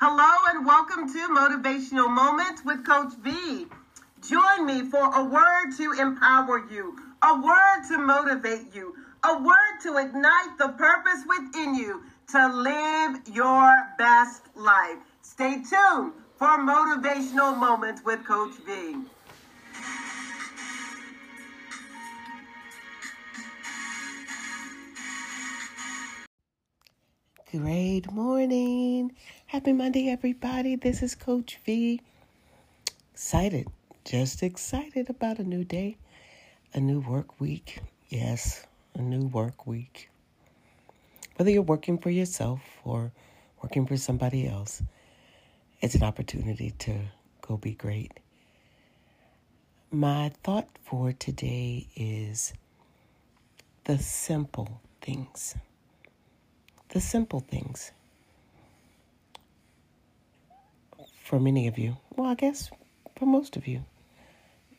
Hello and welcome to Motivational Moments with Coach V. Join me for a word to empower you, a word to motivate you, a word to ignite the purpose within you to live your best life. Stay tuned for Motivational Moments with Coach V. Great morning. Happy Monday, everybody. This is Coach V. Excited, just excited about a new day, a new work week. Yes, a new work week. Whether you're working for yourself or working for somebody else, it's an opportunity to go be great. My thought for today is the simple things the simple things. For many of you, well, I guess for most of you,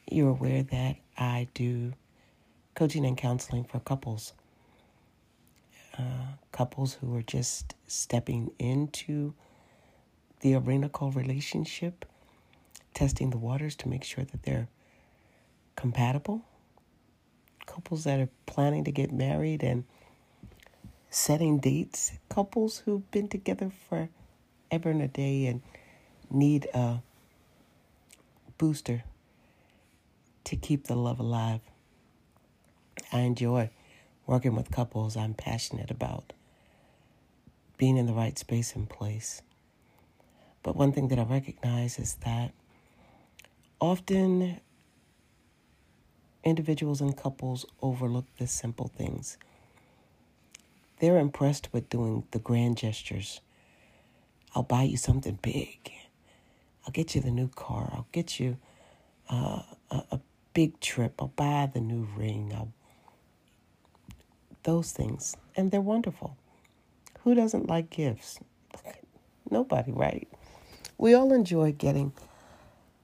you're aware that I do coaching and counseling for couples. Uh, couples who are just stepping into the arena called relationship, testing the waters to make sure that they're compatible. Couples that are planning to get married and setting dates, couples who've been together for ever and a day and need a booster to keep the love alive. I enjoy working with couples. I'm passionate about being in the right space and place. But one thing that I recognize is that often individuals and couples overlook the simple things they're impressed with doing the grand gestures. I'll buy you something big. I'll get you the new car. I'll get you uh, a, a big trip. I'll buy the new ring. I'll, those things. And they're wonderful. Who doesn't like gifts? Nobody, right? We all enjoy getting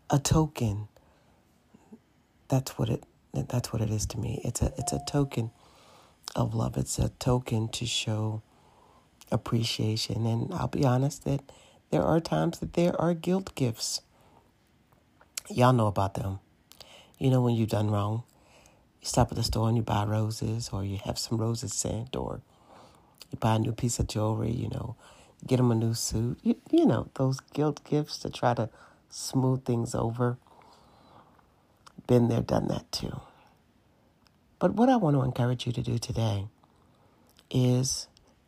a token. That's what it that's what it is to me. It's a it's a token of love. It's a token to show appreciation. And I'll be honest that there are times that there are guilt gifts. Y'all know about them. You know when you've done wrong. You stop at the store and you buy roses, or you have some roses sent, or you buy a new piece of jewelry, you know, get them a new suit. You, you know, those guilt gifts to try to smooth things over. Been there, done that too. But what I want to encourage you to do today is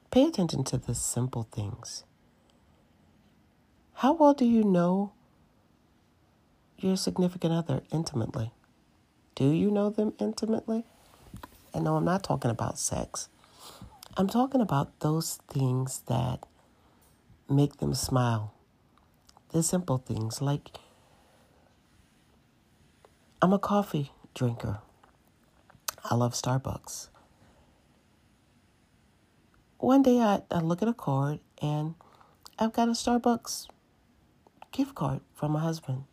pay attention to the simple things. How well do you know your significant other intimately? Do you know them intimately? And no, I'm not talking about sex. I'm talking about those things that make them smile. The simple things like I'm a coffee drinker. I love Starbucks. One day I, I look at a card and I've got a Starbucks gift card from my husband.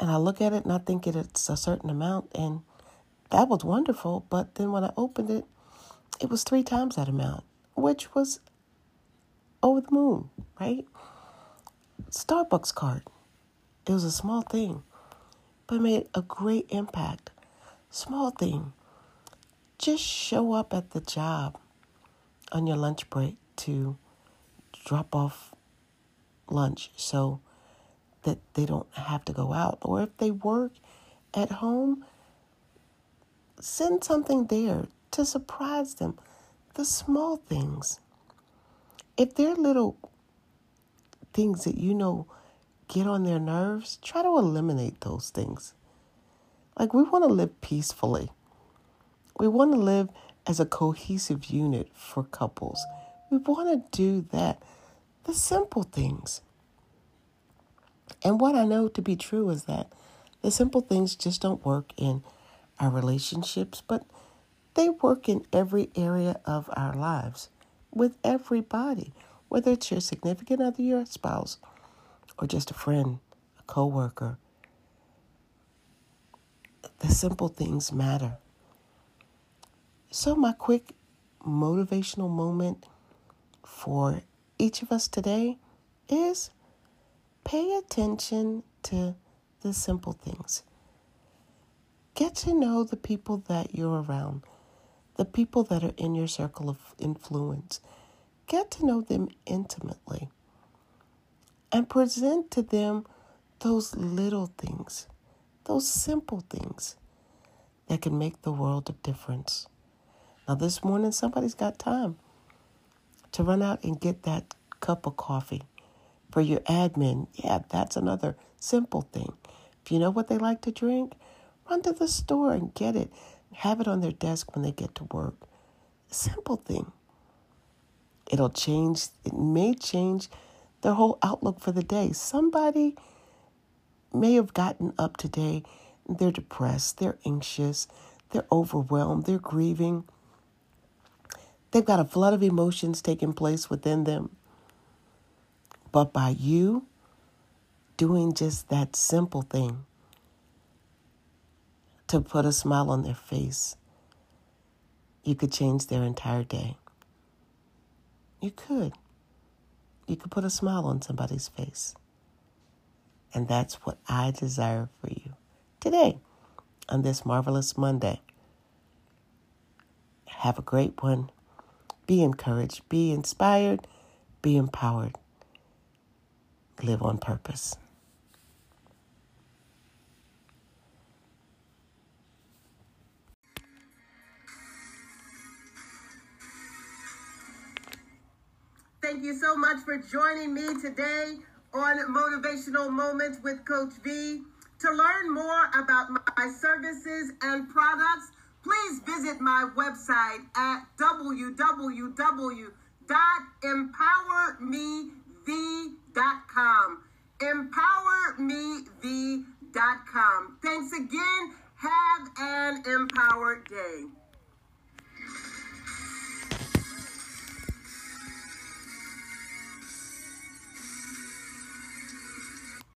And I look at it and I think it's a certain amount and that was wonderful. But then when I opened it, it was three times that amount, which was over the moon, right? Starbucks card. It was a small thing, but it made a great impact Small thing. Just show up at the job on your lunch break to drop off lunch so that they don't have to go out. Or if they work at home, send something there to surprise them. The small things. If they're little things that you know get on their nerves, try to eliminate those things. Like, we want to live peacefully. We want to live as a cohesive unit for couples. We want to do that. The simple things. And what I know to be true is that the simple things just don't work in our relationships, but they work in every area of our lives with everybody, whether it's your significant other, your spouse, or just a friend, a coworker, the simple things matter. So, my quick motivational moment for each of us today is pay attention to the simple things. Get to know the people that you're around, the people that are in your circle of influence. Get to know them intimately and present to them those little things, those simple things that can make the world of difference. Now, this morning, somebody's got time to run out and get that cup of coffee for your admin. Yeah, that's another simple thing. If you know what they like to drink, run to the store and get it. Have it on their desk when they get to work. Simple thing. It'll change, it may change their whole outlook for the day. Somebody may have gotten up today, they're depressed, they're anxious, they're overwhelmed, they're grieving. They've got a flood of emotions taking place within them. But by you doing just that simple thing to put a smile on their face, you could change their entire day. You could. You could put a smile on somebody's face. And that's what I desire for you today on this marvelous Monday. Have a great one. Be encouraged, be inspired, be empowered. Live on purpose. Thank you so much for joining me today on Motivational Moments with Coach V. To learn more about my services and products, please visit my website at www.empowermev.com. Empowermev.com. Thanks again. Have an empowered day.